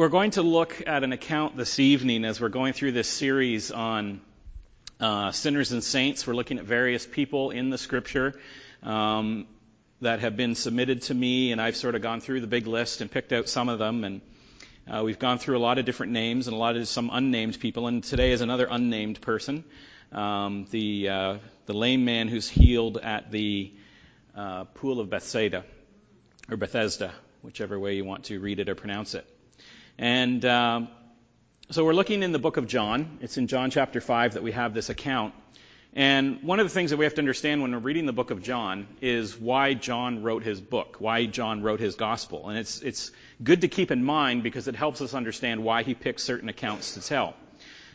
we're going to look at an account this evening as we're going through this series on uh, sinners and saints. We're looking at various people in the scripture um, that have been submitted to me, and I've sort of gone through the big list and picked out some of them. And uh, we've gone through a lot of different names and a lot of some unnamed people. And today is another unnamed person, um, the uh, the lame man who's healed at the uh, pool of Bethsaida or Bethesda, whichever way you want to read it or pronounce it. And um, so we're looking in the book of John. It's in John chapter 5 that we have this account. And one of the things that we have to understand when we're reading the book of John is why John wrote his book, why John wrote his gospel. And it's, it's good to keep in mind because it helps us understand why he picked certain accounts to tell.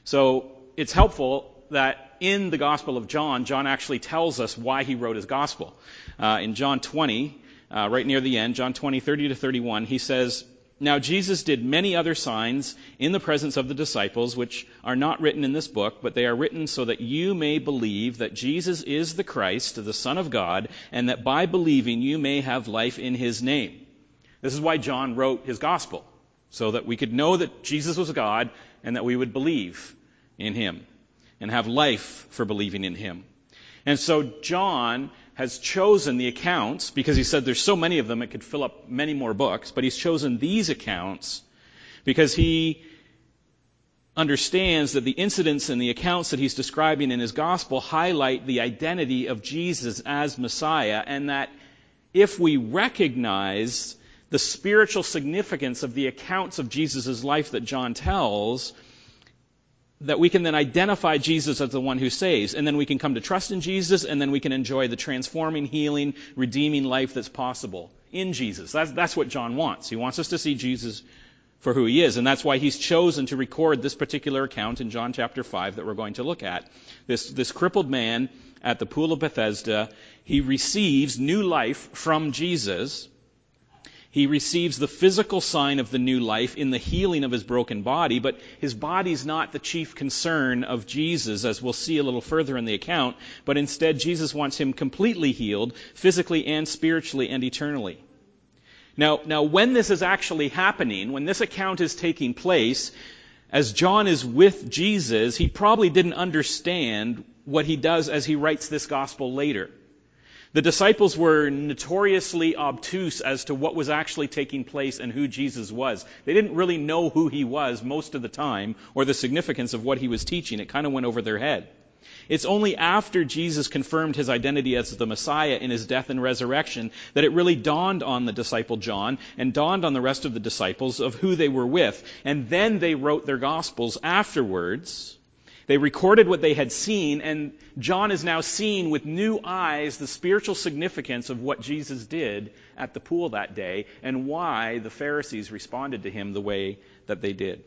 So it's helpful that in the Gospel of John, John actually tells us why he wrote his Gospel. Uh, in John 20, uh, right near the end, John 20, 30 to 31, he says, now Jesus did many other signs in the presence of the disciples, which are not written in this book, but they are written so that you may believe that Jesus is the Christ, the Son of God, and that by believing you may have life in his name. This is why John wrote his gospel, so that we could know that Jesus was God and that we would believe in him and have life for believing in him. And so John has chosen the accounts, because he said there's so many of them it could fill up many more books, but he's chosen these accounts because he understands that the incidents and the accounts that he's describing in his gospel highlight the identity of Jesus as Messiah, and that if we recognize the spiritual significance of the accounts of Jesus' life that John tells, that we can then identify Jesus as the one who saves, and then we can come to trust in Jesus, and then we can enjoy the transforming, healing, redeeming life that's possible in Jesus. That's, that's what John wants. He wants us to see Jesus for who he is, and that's why he's chosen to record this particular account in John chapter 5 that we're going to look at. This, this crippled man at the pool of Bethesda, he receives new life from Jesus, he receives the physical sign of the new life in the healing of his broken body, but his body's not the chief concern of Jesus, as we'll see a little further in the account, but instead Jesus wants him completely healed, physically and spiritually and eternally. Now, now when this is actually happening, when this account is taking place, as John is with Jesus, he probably didn't understand what he does as he writes this gospel later. The disciples were notoriously obtuse as to what was actually taking place and who Jesus was. They didn't really know who he was most of the time or the significance of what he was teaching. It kind of went over their head. It's only after Jesus confirmed his identity as the Messiah in his death and resurrection that it really dawned on the disciple John and dawned on the rest of the disciples of who they were with. And then they wrote their gospels afterwards they recorded what they had seen, and John is now seeing with new eyes the spiritual significance of what Jesus did at the pool that day and why the Pharisees responded to him the way that they did.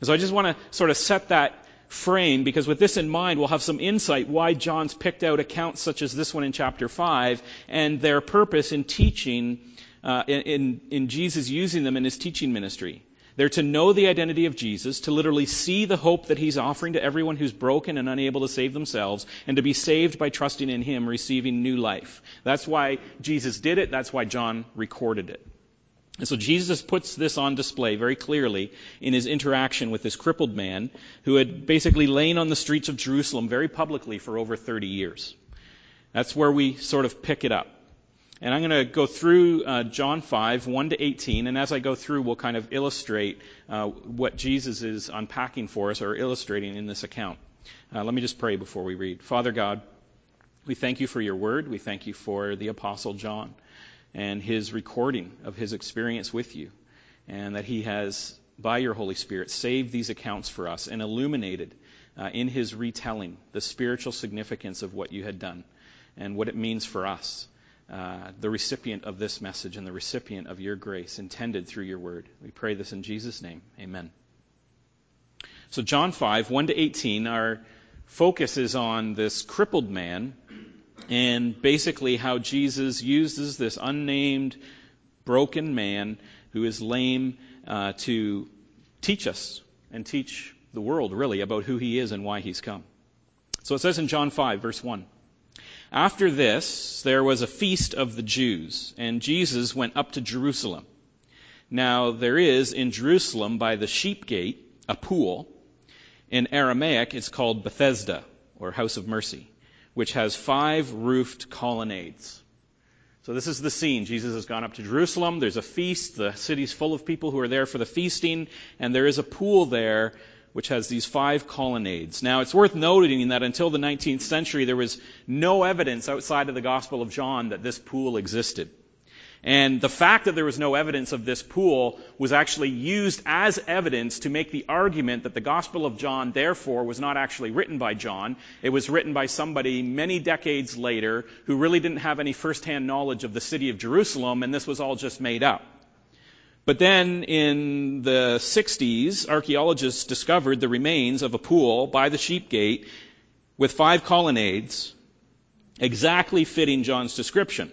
And so I just want to sort of set that frame because with this in mind, we'll have some insight why John's picked out accounts such as this one in chapter 5 and their purpose in teaching, uh, in, in Jesus using them in his teaching ministry. They're to know the identity of Jesus, to literally see the hope that he's offering to everyone who's broken and unable to save themselves, and to be saved by trusting in him, receiving new life. That's why Jesus did it. That's why John recorded it. And so Jesus puts this on display very clearly in his interaction with this crippled man who had basically lain on the streets of Jerusalem very publicly for over 30 years. That's where we sort of pick it up. And I'm going to go through uh, John 5, 1 to 18, and as I go through, we'll kind of illustrate uh, what Jesus is unpacking for us or illustrating in this account. Uh, let me just pray before we read. Father God, we thank you for your word. We thank you for the Apostle John and his recording of his experience with you, and that he has, by your Holy Spirit, saved these accounts for us and illuminated uh, in his retelling the spiritual significance of what you had done and what it means for us. Uh, the recipient of this message and the recipient of your grace intended through your word. We pray this in Jesus' name. Amen. So, John 5, 1 to 18, our focus is on this crippled man and basically how Jesus uses this unnamed, broken man who is lame uh, to teach us and teach the world, really, about who he is and why he's come. So it says in John 5, verse 1. After this, there was a feast of the Jews, and Jesus went up to Jerusalem. Now, there is in Jerusalem by the sheep gate a pool. In Aramaic, it's called Bethesda, or House of Mercy, which has five roofed colonnades. So this is the scene. Jesus has gone up to Jerusalem. There's a feast. The city's full of people who are there for the feasting. And there is a pool there which has these five colonnades. Now, it's worth noting that until the 19th century, there was no evidence outside of the Gospel of John that this pool existed. And the fact that there was no evidence of this pool was actually used as evidence to make the argument that the Gospel of John, therefore, was not actually written by John. It was written by somebody many decades later who really didn't have any firsthand knowledge of the city of Jerusalem, and this was all just made up. But then in the 60s, archaeologists discovered the remains of a pool by the sheep gate with five colonnades, exactly fitting John's description.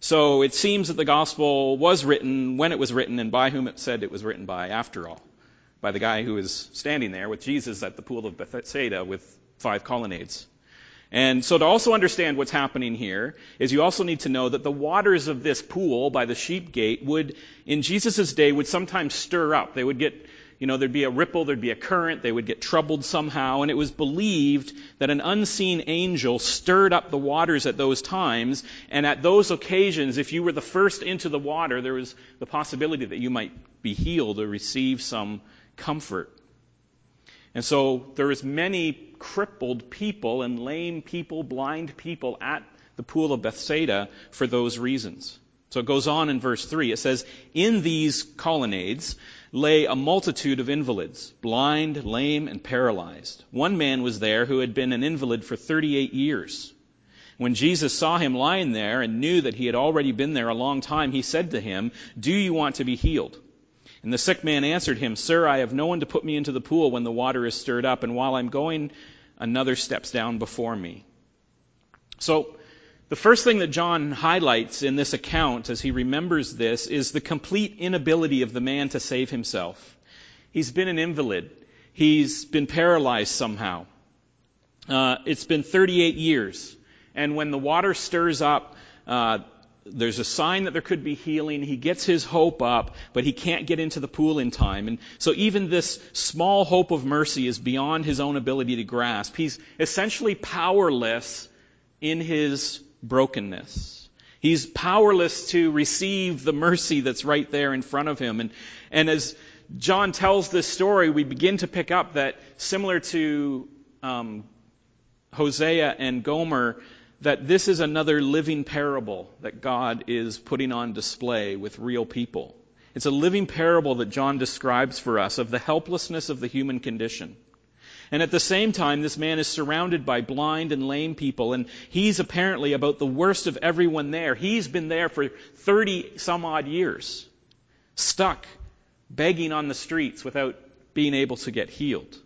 So it seems that the gospel was written when it was written and by whom it said it was written by, after all. By the guy who was standing there with Jesus at the pool of Bethsaida with five colonnades. And so to also understand what's happening here is you also need to know that the waters of this pool by the sheep gate would, in Jesus' day, would sometimes stir up. They would get you know, there'd be a ripple, there'd be a current, they would get troubled somehow, and it was believed that an unseen angel stirred up the waters at those times, and at those occasions, if you were the first into the water, there was the possibility that you might be healed or receive some comfort. And so there was many crippled people and lame people, blind people at the pool of Bethsaida for those reasons. So it goes on in verse 3. It says, In these colonnades lay a multitude of invalids, blind, lame, and paralyzed. One man was there who had been an invalid for 38 years. When Jesus saw him lying there and knew that he had already been there a long time, he said to him, Do you want to be healed? And the sick man answered him, Sir, I have no one to put me into the pool when the water is stirred up, and while I'm going, another steps down before me. So, the first thing that John highlights in this account as he remembers this is the complete inability of the man to save himself. He's been an invalid. He's been paralyzed somehow. Uh, it's been 38 years. And when the water stirs up, uh, there's a sign that there could be healing. He gets his hope up, but he can't get into the pool in time. And so even this small hope of mercy is beyond his own ability to grasp. He's essentially powerless in his brokenness. He's powerless to receive the mercy that's right there in front of him. And, and as John tells this story, we begin to pick up that similar to um, Hosea and Gomer, that this is another living parable that God is putting on display with real people. It's a living parable that John describes for us of the helplessness of the human condition. And at the same time, this man is surrounded by blind and lame people, and he's apparently about the worst of everyone there. He's been there for 30 some odd years, stuck, begging on the streets without being able to get healed.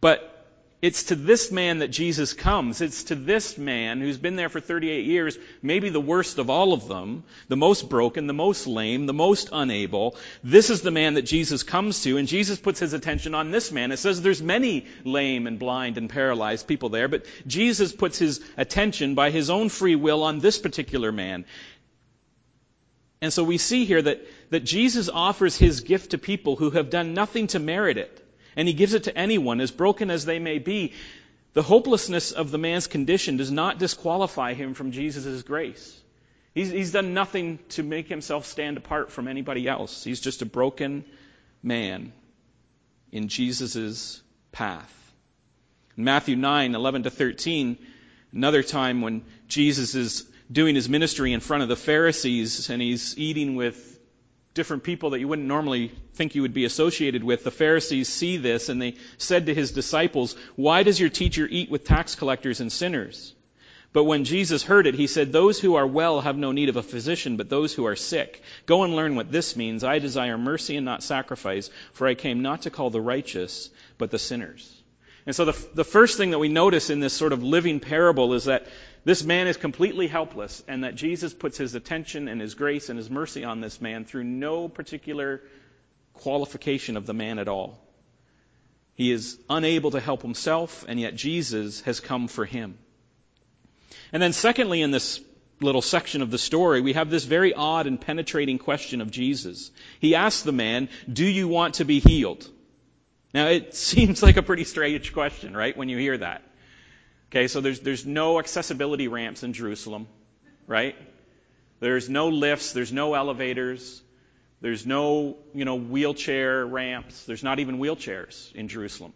But it's to this man that Jesus comes. It's to this man who's been there for 38 years, maybe the worst of all of them, the most broken, the most lame, the most unable. This is the man that Jesus comes to, and Jesus puts his attention on this man. It says there's many lame and blind and paralyzed people there, but Jesus puts his attention by his own free will on this particular man. And so we see here that, that Jesus offers his gift to people who have done nothing to merit it and he gives it to anyone, as broken as they may be. The hopelessness of the man's condition does not disqualify him from Jesus' grace. He's, he's done nothing to make himself stand apart from anybody else. He's just a broken man in Jesus' path. In Matthew 9, 11 to 13, another time when Jesus is doing his ministry in front of the Pharisees and he's eating with different people that you wouldn't normally think you would be associated with, the Pharisees see this and they said to his disciples, Why does your teacher eat with tax collectors and sinners? But when Jesus heard it, he said, Those who are well have no need of a physician, but those who are sick. Go and learn what this means. I desire mercy and not sacrifice, for I came not to call the righteous, but the sinners. And so the, the first thing that we notice in this sort of living parable is that this man is completely helpless, and that Jesus puts his attention and his grace and his mercy on this man through no particular qualification of the man at all. He is unable to help himself, and yet Jesus has come for him. And then, secondly, in this little section of the story, we have this very odd and penetrating question of Jesus. He asks the man, Do you want to be healed? Now, it seems like a pretty strange question, right, when you hear that. Okay, so there's, there's no accessibility ramps in Jerusalem, right? There's no lifts, there's no elevators, there's no, you know, wheelchair ramps, there's not even wheelchairs in Jerusalem.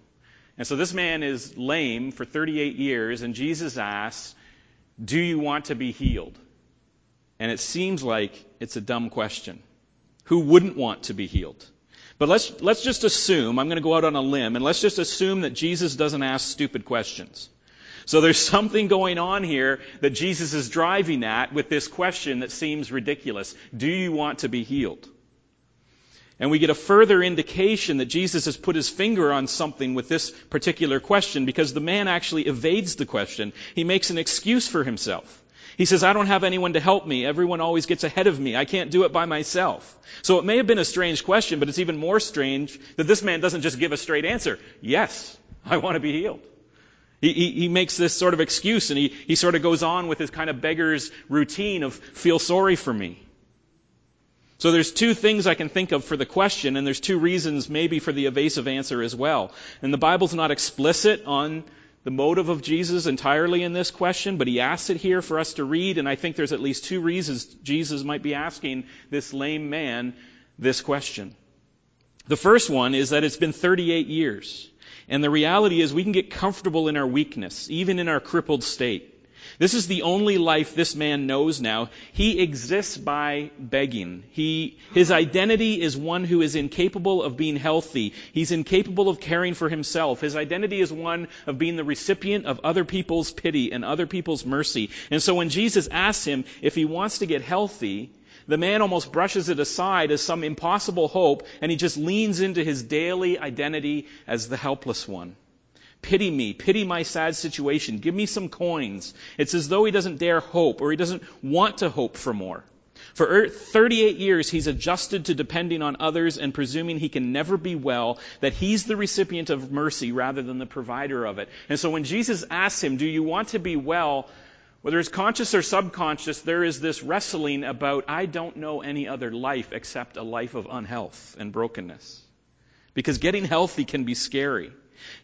And so this man is lame for 38 years, and Jesus asks, Do you want to be healed? And it seems like it's a dumb question. Who wouldn't want to be healed? But let's, let's just assume, I'm going to go out on a limb, and let's just assume that Jesus doesn't ask stupid questions. So there's something going on here that Jesus is driving at with this question that seems ridiculous. Do you want to be healed? And we get a further indication that Jesus has put his finger on something with this particular question because the man actually evades the question. He makes an excuse for himself. He says, I don't have anyone to help me. Everyone always gets ahead of me. I can't do it by myself. So it may have been a strange question, but it's even more strange that this man doesn't just give a straight answer. Yes, I want to be healed. He, he, he, makes this sort of excuse and he, he sort of goes on with his kind of beggar's routine of feel sorry for me. So there's two things I can think of for the question and there's two reasons maybe for the evasive answer as well. And the Bible's not explicit on the motive of Jesus entirely in this question, but he asks it here for us to read and I think there's at least two reasons Jesus might be asking this lame man this question. The first one is that it's been 38 years. And the reality is we can get comfortable in our weakness, even in our crippled state. This is the only life this man knows now. He exists by begging. He, his identity is one who is incapable of being healthy. He's incapable of caring for himself. His identity is one of being the recipient of other people's pity and other people's mercy. And so when Jesus asks him if he wants to get healthy, the man almost brushes it aside as some impossible hope, and he just leans into his daily identity as the helpless one. Pity me, pity my sad situation, give me some coins. It's as though he doesn't dare hope, or he doesn't want to hope for more. For er, 38 years, he's adjusted to depending on others and presuming he can never be well, that he's the recipient of mercy rather than the provider of it. And so when Jesus asks him, Do you want to be well? Whether it's conscious or subconscious, there is this wrestling about, I don't know any other life except a life of unhealth and brokenness. Because getting healthy can be scary.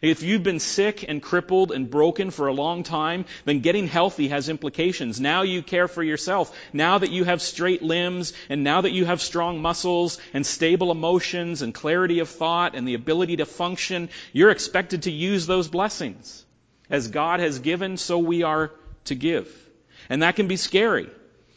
If you've been sick and crippled and broken for a long time, then getting healthy has implications. Now you care for yourself. Now that you have straight limbs and now that you have strong muscles and stable emotions and clarity of thought and the ability to function, you're expected to use those blessings. As God has given, so we are to give. And that can be scary.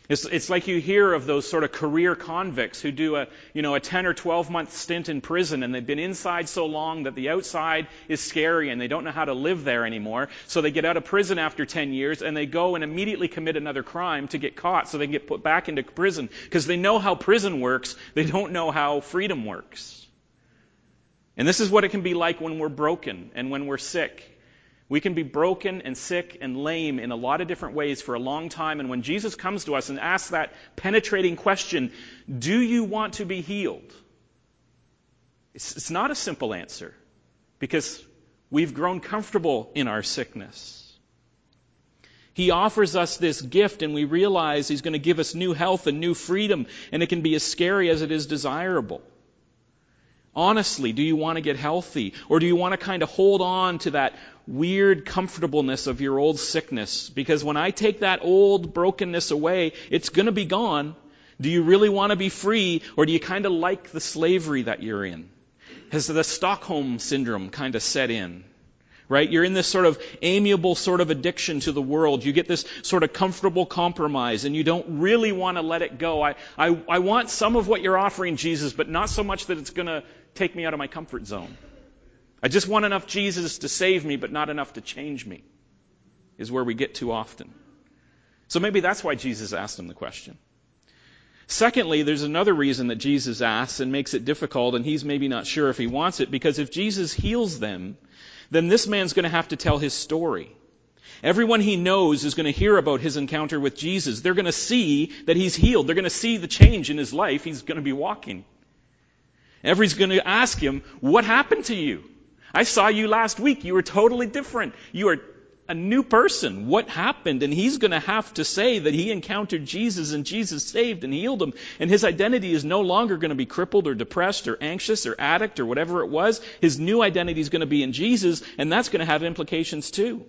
It's, it's, like you hear of those sort of career convicts who do a, you know, a 10 or 12 month stint in prison and they've been inside so long that the outside is scary and they don't know how to live there anymore. So they get out of prison after 10 years and they go and immediately commit another crime to get caught so they can get put back into prison because they know how prison works. They don't know how freedom works. And this is what it can be like when we're broken and when we're sick we can be broken and sick and lame in a lot of different ways for a long time. And when Jesus comes to us and asks that penetrating question, do you want to be healed? It's, it's not a simple answer because we've grown comfortable in our sickness. He offers us this gift and we realize He's going to give us new health and new freedom and it can be as scary as it is desirable. Honestly, do you want to get healthy? Or do you want to kind of hold on to that weird comfortableness of your old sickness? Because when I take that old brokenness away, it's going to be gone. Do you really want to be free? Or do you kind of like the slavery that you're in? Has the Stockholm syndrome kind of set in? Right? You're in this sort of amiable sort of addiction to the world. You get this sort of comfortable compromise and you don't really want to let it go. I, I, I want some of what you're offering, Jesus, but not so much that it's going to take me out of my comfort zone. I just want enough Jesus to save me, but not enough to change me, is where we get too often. So maybe that's why Jesus asked him the question. Secondly, there's another reason that Jesus asks and makes it difficult, and he's maybe not sure if he wants it, because if Jesus heals them, then this man's going to have to tell his story. Everyone he knows is going to hear about his encounter with Jesus. They're going to see that he's healed. They're going to see the change in his life. He's going to be walking. Everybody's going to ask him, what happened to you? I saw you last week. You were totally different. You are a new person. What happened? And he's going to have to say that he encountered Jesus and Jesus saved and healed him. And his identity is no longer going to be crippled or depressed or anxious or addict or whatever it was. His new identity is going to be in Jesus, and that's going to have implications too.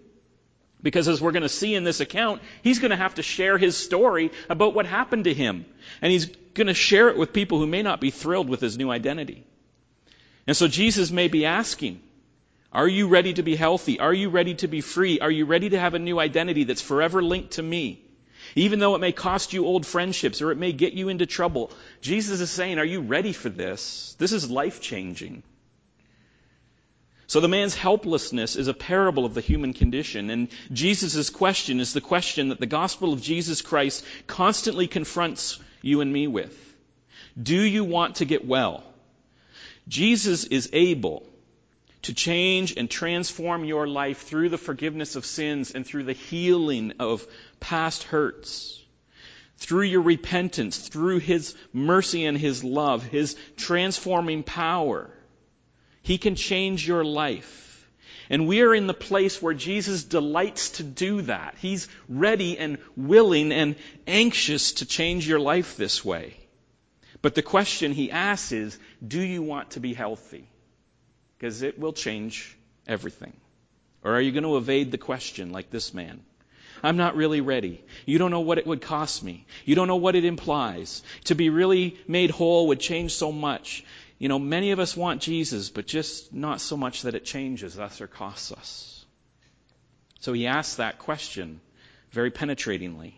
Because as we're going to see in this account, he's going to have to share his story about what happened to him. And he's going to share it with people who may not be thrilled with his new identity. And so Jesus may be asking, are you ready to be healthy? Are you ready to be free? Are you ready to have a new identity that's forever linked to me? Even though it may cost you old friendships or it may get you into trouble, Jesus is saying, Are you ready for this? This is life changing. So the man's helplessness is a parable of the human condition, and Jesus' question is the question that the gospel of Jesus Christ constantly confronts you and me with. Do you want to get well? Jesus is able to change and transform your life through the forgiveness of sins and through the healing of past hurts. Through your repentance, through His mercy and His love, His transforming power, He can change your life. And we are in the place where Jesus delights to do that. He's ready and willing and anxious to change your life this way. But the question He asks is, do you want to be healthy? Because it will change everything? Or are you going to evade the question like this man? I'm not really ready. You don't know what it would cost me. You don't know what it implies. To be really made whole would change so much. You know, many of us want Jesus, but just not so much that it changes us or costs us. So he asks that question very penetratingly.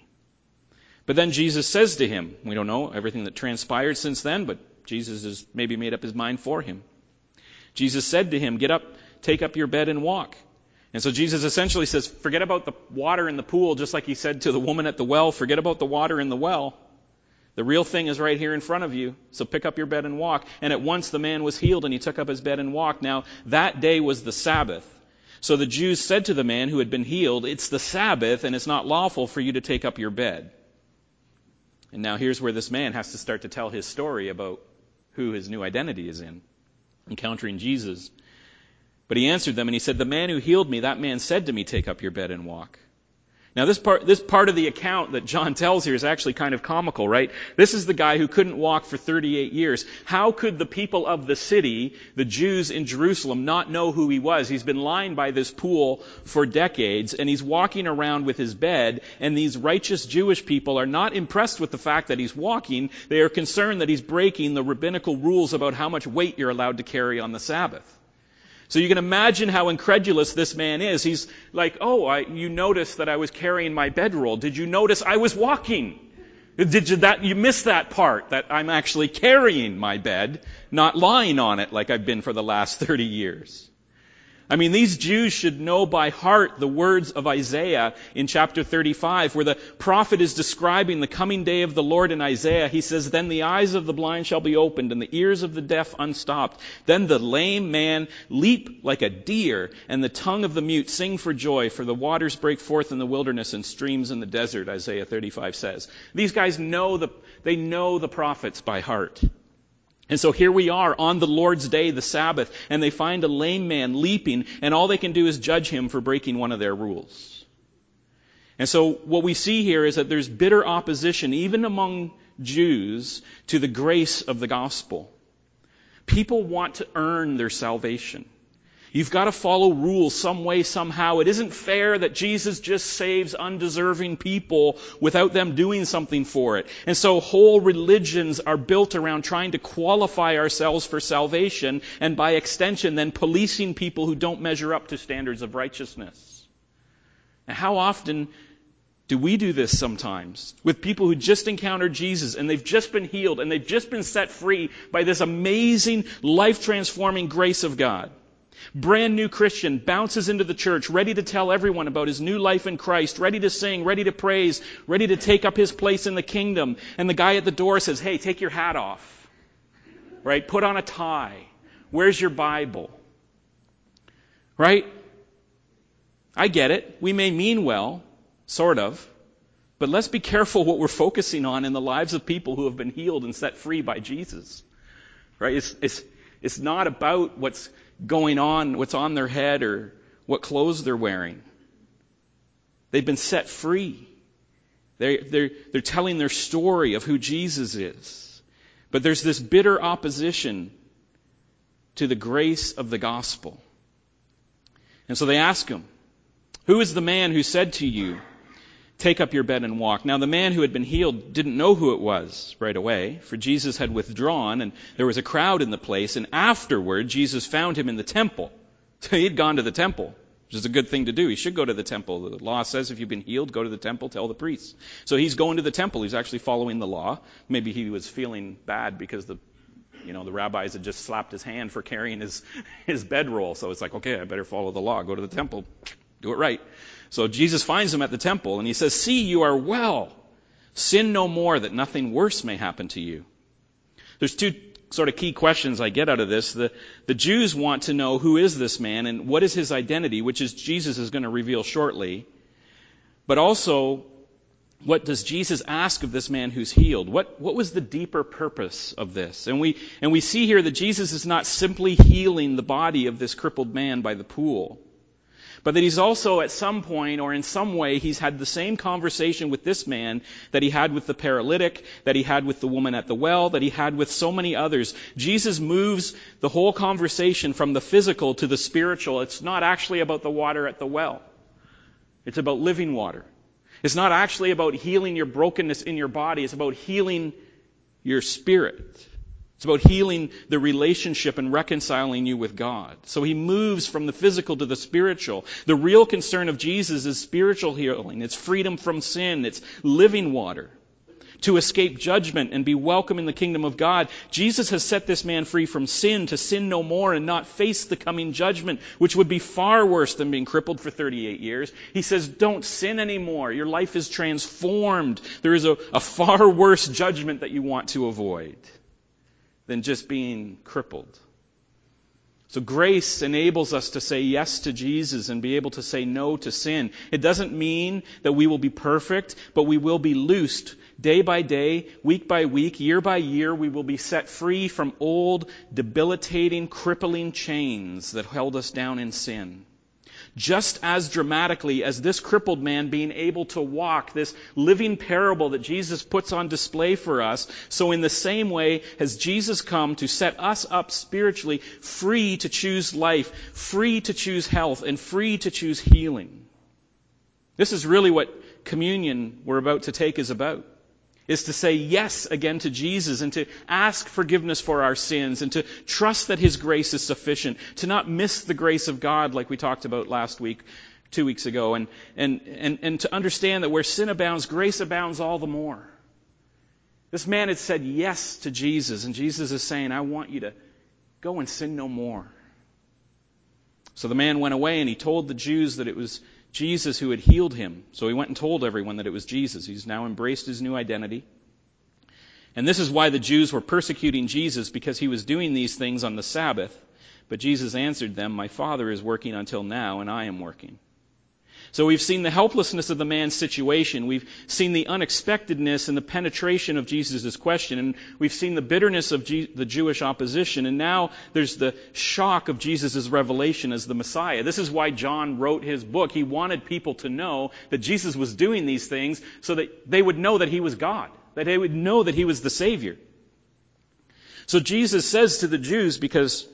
But then Jesus says to him, we don't know everything that transpired since then, but Jesus has maybe made up his mind for him. Jesus said to him, Get up, take up your bed and walk. And so Jesus essentially says, Forget about the water in the pool, just like he said to the woman at the well, forget about the water in the well. The real thing is right here in front of you. So pick up your bed and walk. And at once the man was healed and he took up his bed and walked. Now, that day was the Sabbath. So the Jews said to the man who had been healed, It's the Sabbath and it's not lawful for you to take up your bed. And now here's where this man has to start to tell his story about who his new identity is in encountering Jesus. But he answered them and he said, The man who healed me, that man said to me, Take up your bed and walk. Now this part, this part of the account that John tells here is actually kind of comical, right? This is the guy who couldn't walk for 38 years. How could the people of the city, the Jews in Jerusalem, not know who he was? He's been lying by this pool for decades and he's walking around with his bed and these righteous Jewish people are not impressed with the fact that he's walking. They are concerned that he's breaking the rabbinical rules about how much weight you're allowed to carry on the Sabbath. So you can imagine how incredulous this man is. He's like, oh, I, you noticed that I was carrying my bedroll. Did you notice I was walking? Did you that, you miss that part, that I'm actually carrying my bed, not lying on it like I've been for the last 30 years? I mean, these Jews should know by heart the words of Isaiah in chapter 35, where the prophet is describing the coming day of the Lord in Isaiah. He says, Then the eyes of the blind shall be opened, and the ears of the deaf unstopped. Then the lame man leap like a deer, and the tongue of the mute sing for joy, for the waters break forth in the wilderness and streams in the desert, Isaiah 35 says. These guys know the, they know the prophets by heart. And so here we are on the Lord's day, the Sabbath, and they find a lame man leaping, and all they can do is judge him for breaking one of their rules. And so what we see here is that there's bitter opposition, even among Jews, to the grace of the gospel. People want to earn their salvation. You've got to follow rules some way, somehow. It isn't fair that Jesus just saves undeserving people without them doing something for it. And so whole religions are built around trying to qualify ourselves for salvation and by extension then policing people who don't measure up to standards of righteousness. Now, how often do we do this sometimes with people who just encountered Jesus and they've just been healed and they've just been set free by this amazing life transforming grace of God? Brand new Christian bounces into the church, ready to tell everyone about his new life in Christ, ready to sing, ready to praise, ready to take up his place in the kingdom. And the guy at the door says, Hey, take your hat off. Right? Put on a tie. Where's your Bible? Right? I get it. We may mean well, sort of. But let's be careful what we're focusing on in the lives of people who have been healed and set free by Jesus. Right? It's, it's, it's not about what's going on, what's on their head, or what clothes they're wearing. They've been set free. They're, they're, they're telling their story of who Jesus is. But there's this bitter opposition to the grace of the gospel. And so they ask him, Who is the man who said to you, Take up your bed and walk? Now the man who had been healed didn't know who it was right away, for Jesus had withdrawn and there was a crowd in the place, and afterward Jesus found him in the temple. So he'd gone to the temple which is a good thing to do. He should go to the temple. The law says if you've been healed, go to the temple, tell the priests. So he's going to the temple. He's actually following the law. Maybe he was feeling bad because the, you know, the rabbis had just slapped his hand for carrying his, his bedroll. So it's like, okay, I better follow the law. Go to the temple. Do it right. So Jesus finds him at the temple and he says, see, you are well. Sin no more that nothing worse may happen to you. There's two sort of key questions I get out of this. The, the Jews want to know who is this man and what is his identity, which is Jesus is going to reveal shortly. But also, what does Jesus ask of this man who's healed? What, what was the deeper purpose of this? And we, and we see here that Jesus is not simply healing the body of this crippled man by the pool but that he's also at some point or in some way he's had the same conversation with this man that he had with the paralytic, that he had with the woman at the well, that he had with so many others. Jesus moves the whole conversation from the physical to the spiritual. It's not actually about the water at the well. It's about living water. It's not actually about healing your brokenness in your body. It's about healing your spirit. It's about healing the relationship and reconciling you with God. So he moves from the physical to the spiritual. The real concern of Jesus is spiritual healing. It's freedom from sin. It's living water. To escape judgment and be welcome in the kingdom of God. Jesus has set this man free from sin to sin no more and not face the coming judgment, which would be far worse than being crippled for 38 years. He says, don't sin anymore. Your life is transformed. There is a, a far worse judgment that you want to avoid than just being crippled. So grace enables us to say yes to Jesus and be able to say no to sin. It doesn't mean that we will be perfect, but we will be loosed day by day, week by week, year by year. We will be set free from old, debilitating, crippling chains that held us down in sin just as dramatically as this crippled man being able to walk, this living parable that Jesus puts on display for us. So in the same way has Jesus come to set us up spiritually free to choose life, free to choose health, and free to choose healing. This is really what communion we're about to take is about is to say yes again to Jesus and to ask forgiveness for our sins and to trust that His grace is sufficient, to not miss the grace of God like we talked about last week, two weeks ago, and, and, and, and to understand that where sin abounds, grace abounds all the more. This man had said yes to Jesus, and Jesus is saying, I want you to go and sin no more. So the man went away and he told the Jews that it was Jesus who had healed him. So he went and told everyone that it was Jesus. He's now embraced his new identity. And this is why the Jews were persecuting Jesus because he was doing these things on the Sabbath. But Jesus answered them, My Father is working until now, and I am working. So we've seen the helplessness of the man's situation. We've seen the unexpectedness and the penetration of Jesus' question. And we've seen the bitterness of the Jewish opposition. And now there's the shock of Jesus' revelation as the Messiah. This is why John wrote his book. He wanted people to know that Jesus was doing these things so that they would know that he was God, that they would know that he was the Savior. So Jesus says to the Jews, because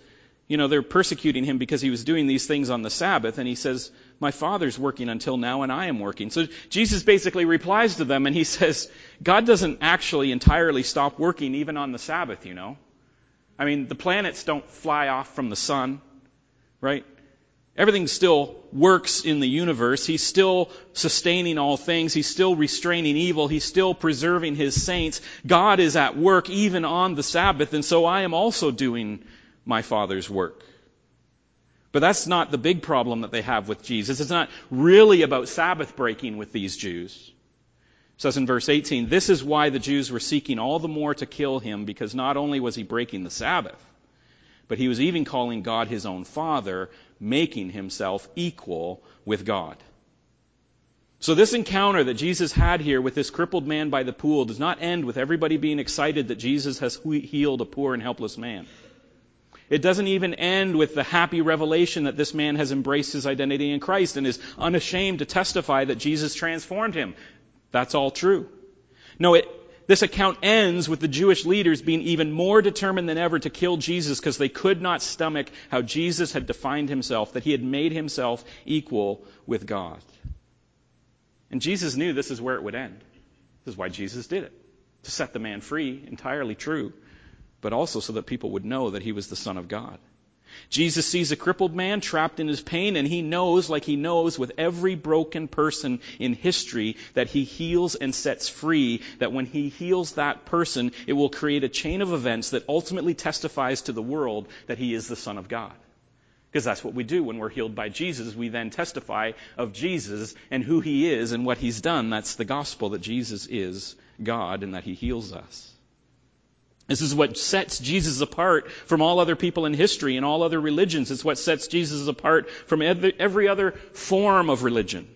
you know, they're persecuting him because he was doing these things on the Sabbath, and he says, My Father's working until now, and I am working. So Jesus basically replies to them, and he says, God doesn't actually entirely stop working even on the Sabbath, you know. I mean, the planets don't fly off from the sun, right? Everything still works in the universe. He's still sustaining all things. He's still restraining evil. He's still preserving his saints. God is at work even on the Sabbath, and so I am also doing my Father's work. But that's not the big problem that they have with Jesus. It's not really about Sabbath breaking with these Jews. It says in verse 18, this is why the Jews were seeking all the more to kill him, because not only was he breaking the Sabbath, but he was even calling God his own Father, making himself equal with God. So this encounter that Jesus had here with this crippled man by the pool does not end with everybody being excited that Jesus has healed a poor and helpless man. It doesn't even end with the happy revelation that this man has embraced his identity in Christ and is unashamed to testify that Jesus transformed him. That's all true. No, it, this account ends with the Jewish leaders being even more determined than ever to kill Jesus because they could not stomach how Jesus had defined himself, that he had made himself equal with God. And Jesus knew this is where it would end. This is why Jesus did it. To set the man free, entirely true but also so that people would know that he was the Son of God. Jesus sees a crippled man trapped in his pain, and he knows, like he knows with every broken person in history, that he heals and sets free, that when he heals that person, it will create a chain of events that ultimately testifies to the world that he is the Son of God. Because that's what we do when we're healed by Jesus. We then testify of Jesus and who he is and what he's done. That's the gospel that Jesus is God and that he heals us. This is what sets Jesus apart from all other people in history and all other religions. It's what sets Jesus apart from every other form of religion.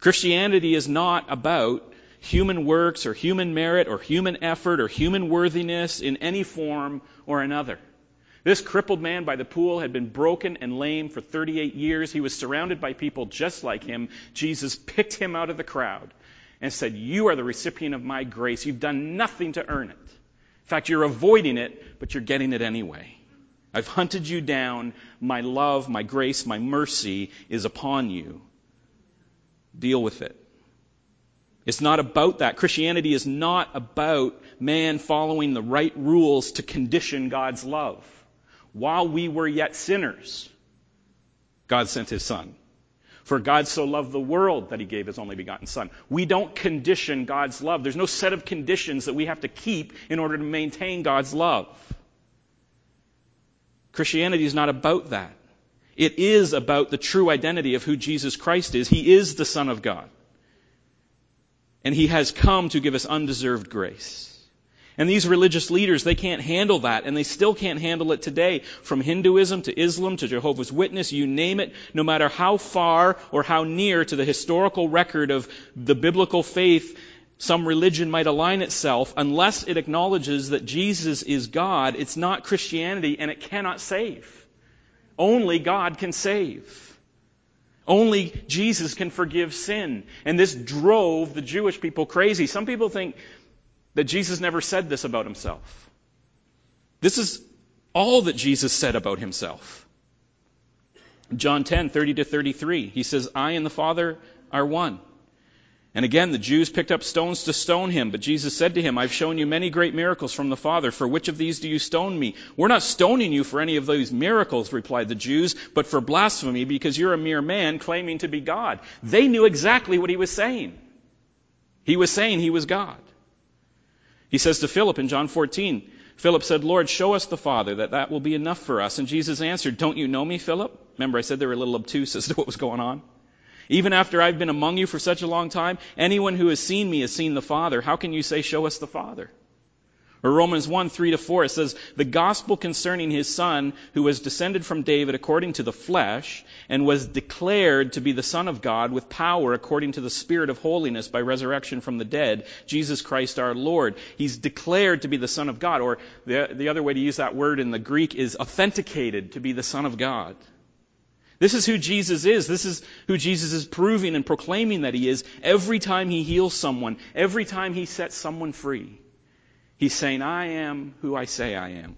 Christianity is not about human works or human merit or human effort or human worthiness in any form or another. This crippled man by the pool had been broken and lame for 38 years. He was surrounded by people just like him. Jesus picked him out of the crowd and said, You are the recipient of my grace. You've done nothing to earn it. In fact, you're avoiding it, but you're getting it anyway. I've hunted you down. My love, my grace, my mercy is upon you. Deal with it. It's not about that. Christianity is not about man following the right rules to condition God's love. While we were yet sinners, God sent his son. For God so loved the world that he gave his only begotten Son. We don't condition God's love. There's no set of conditions that we have to keep in order to maintain God's love. Christianity is not about that. It is about the true identity of who Jesus Christ is. He is the Son of God. And He has come to give us undeserved grace. And these religious leaders, they can't handle that, and they still can't handle it today. From Hinduism to Islam to Jehovah's Witness, you name it, no matter how far or how near to the historical record of the biblical faith some religion might align itself, unless it acknowledges that Jesus is God, it's not Christianity and it cannot save. Only God can save. Only Jesus can forgive sin. And this drove the Jewish people crazy. Some people think that Jesus never said this about himself. This is all that Jesus said about himself. John 10, 30 to 33, he says, I and the Father are one. And again, the Jews picked up stones to stone him, but Jesus said to him, I've shown you many great miracles from the Father. For which of these do you stone me? We're not stoning you for any of those miracles, replied the Jews, but for blasphemy because you're a mere man claiming to be God. They knew exactly what he was saying. He was saying he was God. He says to Philip in John 14, Philip said, Lord, show us the Father, that that will be enough for us. And Jesus answered, Don't you know me, Philip? Remember, I said they were a little obtuse as to what was going on. Even after I've been among you for such a long time, anyone who has seen me has seen the Father. How can you say, Show us the Father? Or Romans 1, 3 to 4, it says, The gospel concerning his son, who was descended from David according to the flesh, and was declared to be the Son of God with power according to the Spirit of holiness by resurrection from the dead, Jesus Christ our Lord. He's declared to be the Son of God, or the, the other way to use that word in the Greek is authenticated to be the Son of God. This is who Jesus is. This is who Jesus is proving and proclaiming that he is every time he heals someone, every time he sets someone free. He's saying, I am who I say I am.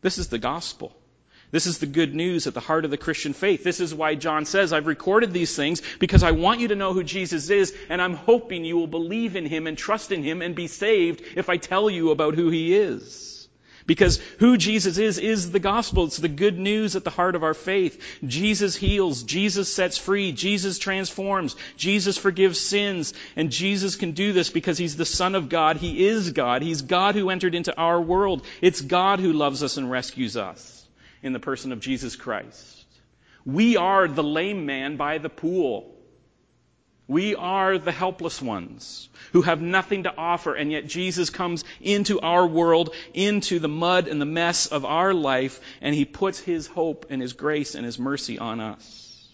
This is the gospel. This is the good news at the heart of the Christian faith. This is why John says, I've recorded these things because I want you to know who Jesus is, and I'm hoping you will believe in him and trust in him and be saved if I tell you about who he is. Because who Jesus is, is the gospel. It's the good news at the heart of our faith. Jesus heals. Jesus sets free. Jesus transforms. Jesus forgives sins. And Jesus can do this because He's the Son of God. He is God. He's God who entered into our world. It's God who loves us and rescues us in the person of Jesus Christ. We are the lame man by the pool. We are the helpless ones who have nothing to offer, and yet Jesus comes into our world, into the mud and the mess of our life, and He puts His hope and His grace and His mercy on us.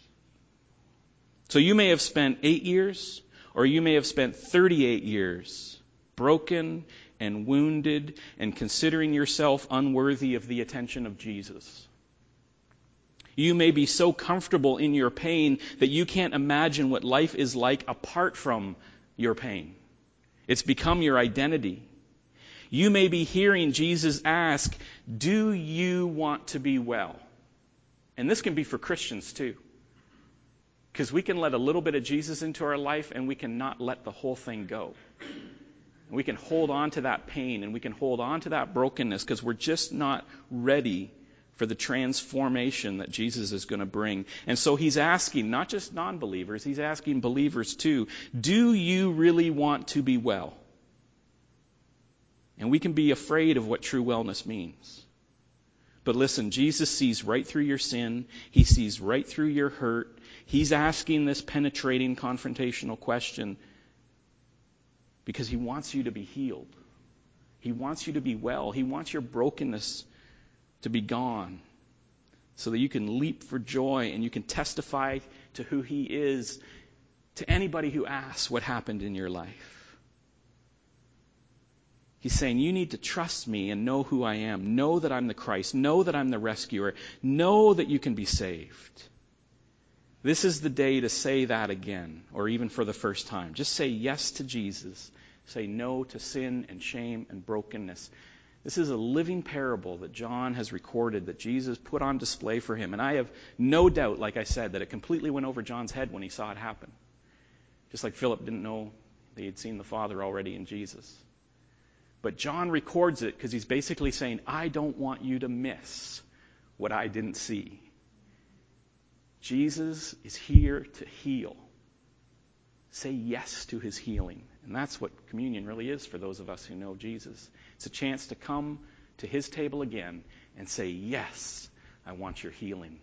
So you may have spent eight years, or you may have spent 38 years broken and wounded and considering yourself unworthy of the attention of Jesus. You may be so comfortable in your pain that you can't imagine what life is like apart from your pain. It's become your identity. You may be hearing Jesus ask, Do you want to be well? And this can be for Christians too. Because we can let a little bit of Jesus into our life and we cannot let the whole thing go. We can hold on to that pain and we can hold on to that brokenness because we're just not ready for the transformation that Jesus is going to bring. And so he's asking not just non believers, he's asking believers too do you really want to be well? And we can be afraid of what true wellness means. But listen, Jesus sees right through your sin. He sees right through your hurt. He's asking this penetrating confrontational question because he wants you to be healed. He wants you to be well. He wants your brokenness to be gone so that you can leap for joy and you can testify to who he is to anybody who asks what happened in your life. He's saying, You need to trust me and know who I am. Know that I'm the Christ. Know that I'm the rescuer. Know that you can be saved. This is the day to say that again, or even for the first time. Just say yes to Jesus. Say no to sin and shame and brokenness. This is a living parable that John has recorded that Jesus put on display for him. And I have no doubt, like I said, that it completely went over John's head when he saw it happen. Just like Philip didn't know that he had seen the Father already in Jesus. But John records it because he's basically saying, I don't want you to miss what I didn't see. Jesus is here to heal. Say yes to his healing. And that's what communion really is for those of us who know Jesus. It's a chance to come to his table again and say, Yes, I want your healing.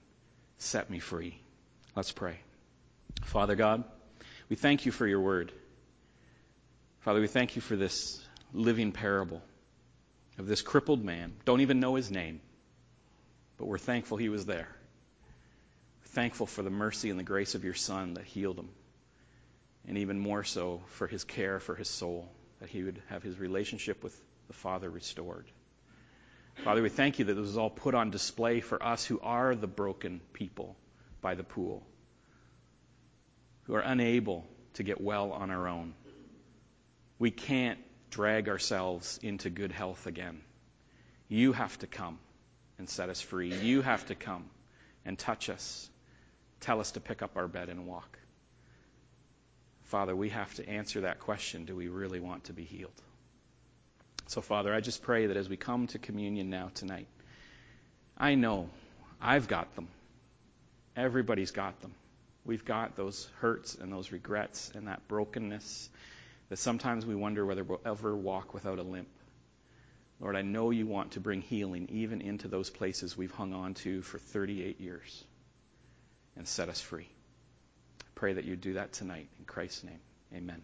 Set me free. Let's pray. Father God, we thank you for your word. Father, we thank you for this living parable of this crippled man. Don't even know his name, but we're thankful he was there. thankful for the mercy and the grace of your Son that healed him, and even more so for his care for his soul, that he would have his relationship with the Father restored. Father, we thank you that this is all put on display for us who are the broken people by the pool, who are unable to get well on our own. We can't drag ourselves into good health again. You have to come and set us free. You have to come and touch us, tell us to pick up our bed and walk. Father, we have to answer that question do we really want to be healed? So, Father, I just pray that as we come to communion now tonight, I know I've got them. Everybody's got them. We've got those hurts and those regrets and that brokenness that sometimes we wonder whether we'll ever walk without a limp. Lord, I know you want to bring healing even into those places we've hung on to for 38 years and set us free. Pray that you do that tonight. In Christ's name, amen.